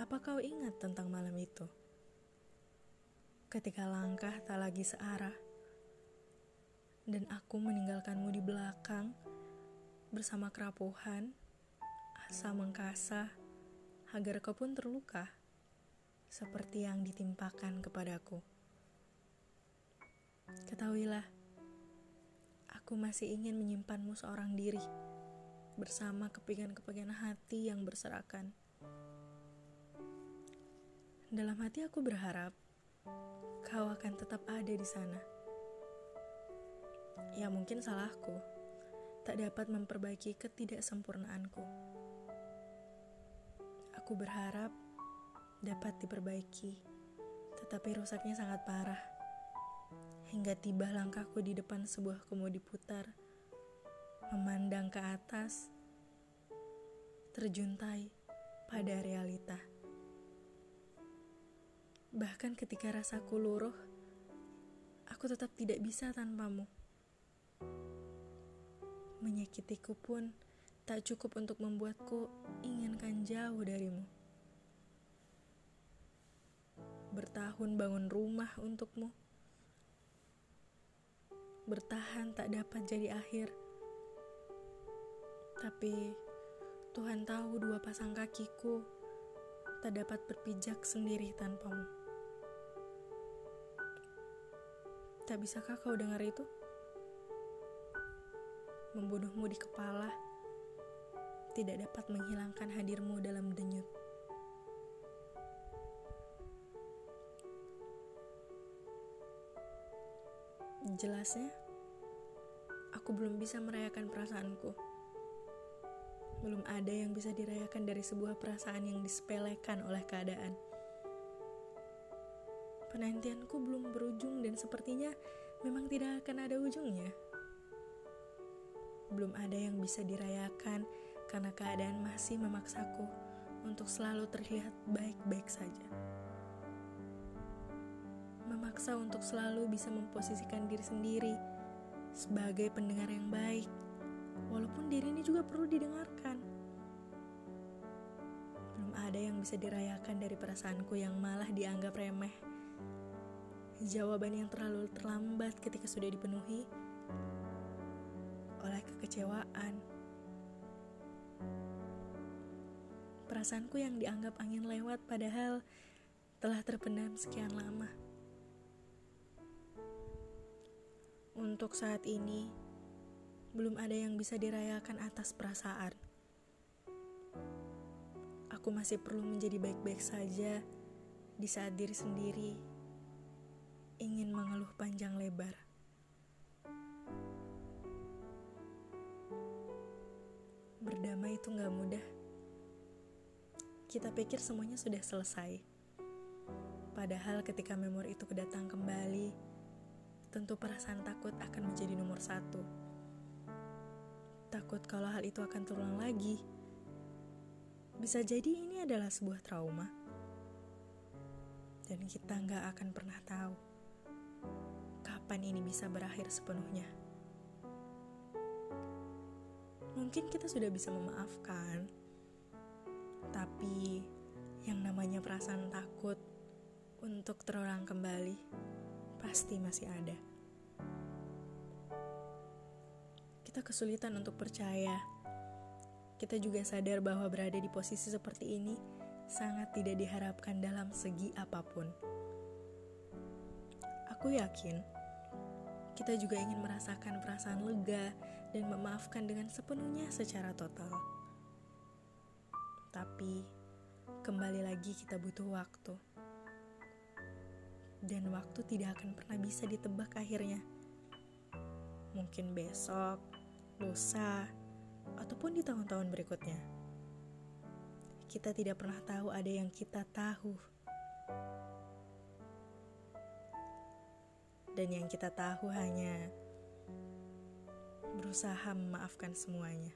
Apa kau ingat tentang malam itu? Ketika langkah tak lagi searah, dan aku meninggalkanmu di belakang bersama kerapuhan, asa mengkasa, agar kau pun terluka, seperti yang ditimpakan kepadaku. Ketahuilah, aku masih ingin menyimpanmu seorang diri, bersama kepingan-kepingan hati yang berserakan. Dalam hati aku berharap kau akan tetap ada di sana. Ya mungkin salahku, tak dapat memperbaiki ketidaksempurnaanku. Aku berharap dapat diperbaiki, tetapi rusaknya sangat parah. Hingga tiba langkahku di depan sebuah kemudi putar, memandang ke atas, terjuntai pada realita. Bahkan ketika rasaku luruh, aku tetap tidak bisa tanpamu. Menyakitiku pun tak cukup untuk membuatku inginkan jauh darimu. Bertahun bangun rumah untukmu. Bertahan tak dapat jadi akhir. Tapi Tuhan tahu dua pasang kakiku tak dapat berpijak sendiri tanpamu. Tak bisakah kau dengar itu? Membunuhmu di kepala tidak dapat menghilangkan hadirmu dalam denyut. Jelasnya, aku belum bisa merayakan perasaanku. Belum ada yang bisa dirayakan dari sebuah perasaan yang disepelekan oleh keadaan. Penantianku belum berujung dan sepertinya memang tidak akan ada ujungnya. Belum ada yang bisa dirayakan karena keadaan masih memaksaku untuk selalu terlihat baik-baik saja. Memaksa untuk selalu bisa memposisikan diri sendiri sebagai pendengar yang baik, walaupun diri ini juga perlu didengarkan. Belum ada yang bisa dirayakan dari perasaanku yang malah dianggap remeh jawaban yang terlalu terlambat ketika sudah dipenuhi oleh kekecewaan. Perasaanku yang dianggap angin lewat padahal telah terpendam sekian lama. Untuk saat ini, belum ada yang bisa dirayakan atas perasaan. Aku masih perlu menjadi baik-baik saja di saat diri sendiri ingin mengeluh panjang lebar. Berdamai itu gak mudah. Kita pikir semuanya sudah selesai. Padahal ketika memori itu kedatang kembali, tentu perasaan takut akan menjadi nomor satu. Takut kalau hal itu akan terulang lagi. Bisa jadi ini adalah sebuah trauma. Dan kita nggak akan pernah tahu ini bisa berakhir sepenuhnya. Mungkin kita sudah bisa memaafkan, tapi yang namanya perasaan takut untuk terulang kembali pasti masih ada. Kita kesulitan untuk percaya. Kita juga sadar bahwa berada di posisi seperti ini sangat tidak diharapkan dalam segi apa pun. Aku yakin kita juga ingin merasakan perasaan lega dan memaafkan dengan sepenuhnya secara total. Tapi kembali lagi kita butuh waktu. Dan waktu tidak akan pernah bisa ditebak akhirnya. Mungkin besok, lusa, ataupun di tahun-tahun berikutnya. Kita tidak pernah tahu ada yang kita tahu dan yang kita tahu hanya berusaha memaafkan semuanya.